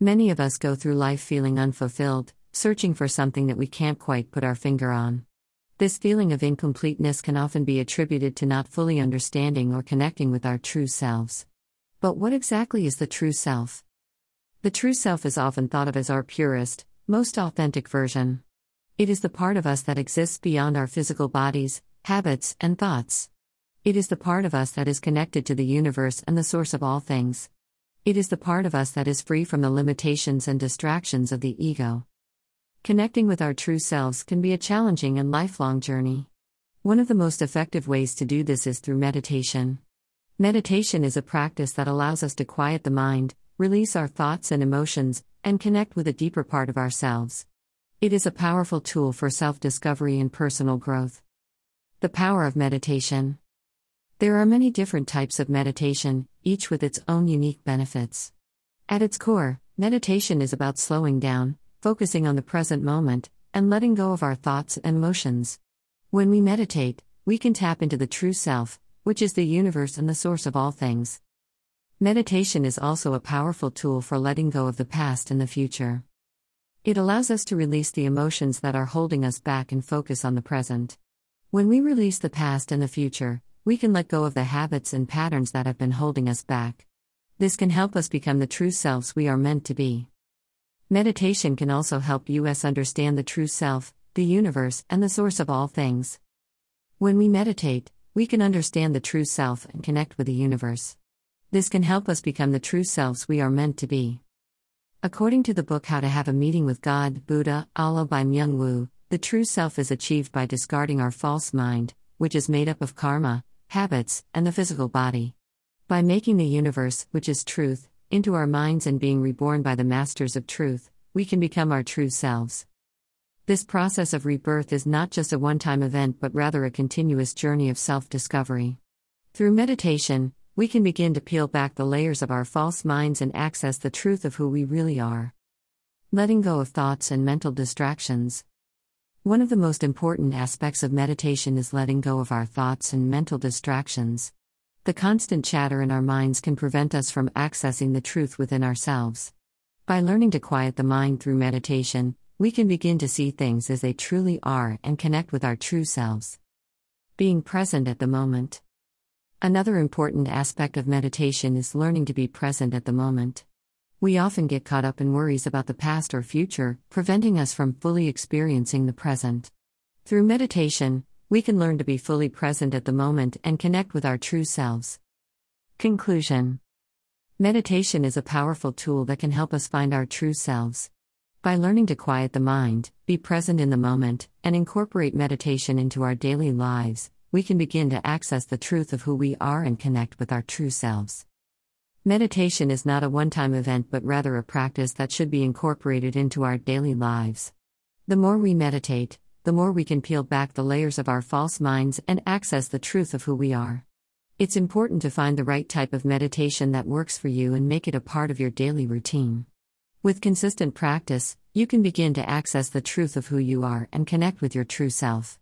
Many of us go through life feeling unfulfilled, searching for something that we can't quite put our finger on. This feeling of incompleteness can often be attributed to not fully understanding or connecting with our true selves. But what exactly is the true self? The true self is often thought of as our purest, most authentic version. It is the part of us that exists beyond our physical bodies, habits, and thoughts. It is the part of us that is connected to the universe and the source of all things. It is the part of us that is free from the limitations and distractions of the ego. Connecting with our true selves can be a challenging and lifelong journey. One of the most effective ways to do this is through meditation. Meditation is a practice that allows us to quiet the mind, release our thoughts and emotions, and connect with a deeper part of ourselves. It is a powerful tool for self discovery and personal growth. The power of meditation. There are many different types of meditation, each with its own unique benefits. At its core, meditation is about slowing down, focusing on the present moment, and letting go of our thoughts and emotions. When we meditate, we can tap into the true self, which is the universe and the source of all things. Meditation is also a powerful tool for letting go of the past and the future. It allows us to release the emotions that are holding us back and focus on the present. When we release the past and the future, we can let go of the habits and patterns that have been holding us back. This can help us become the true selves we are meant to be. Meditation can also help us understand the true self, the universe, and the source of all things. When we meditate, we can understand the true self and connect with the universe. This can help us become the true selves we are meant to be. According to the book How to Have a Meeting with God, Buddha, Allah by Myung Woo, the true self is achieved by discarding our false mind, which is made up of karma, habits, and the physical body. By making the universe, which is truth, into our minds and being reborn by the masters of truth, we can become our true selves. This process of rebirth is not just a one time event but rather a continuous journey of self discovery. Through meditation, we can begin to peel back the layers of our false minds and access the truth of who we really are. Letting go of thoughts and mental distractions. One of the most important aspects of meditation is letting go of our thoughts and mental distractions. The constant chatter in our minds can prevent us from accessing the truth within ourselves. By learning to quiet the mind through meditation, we can begin to see things as they truly are and connect with our true selves. Being present at the moment. Another important aspect of meditation is learning to be present at the moment. We often get caught up in worries about the past or future, preventing us from fully experiencing the present. Through meditation, we can learn to be fully present at the moment and connect with our true selves. Conclusion Meditation is a powerful tool that can help us find our true selves. By learning to quiet the mind, be present in the moment, and incorporate meditation into our daily lives, we can begin to access the truth of who we are and connect with our true selves. Meditation is not a one time event but rather a practice that should be incorporated into our daily lives. The more we meditate, the more we can peel back the layers of our false minds and access the truth of who we are. It's important to find the right type of meditation that works for you and make it a part of your daily routine. With consistent practice, you can begin to access the truth of who you are and connect with your true self.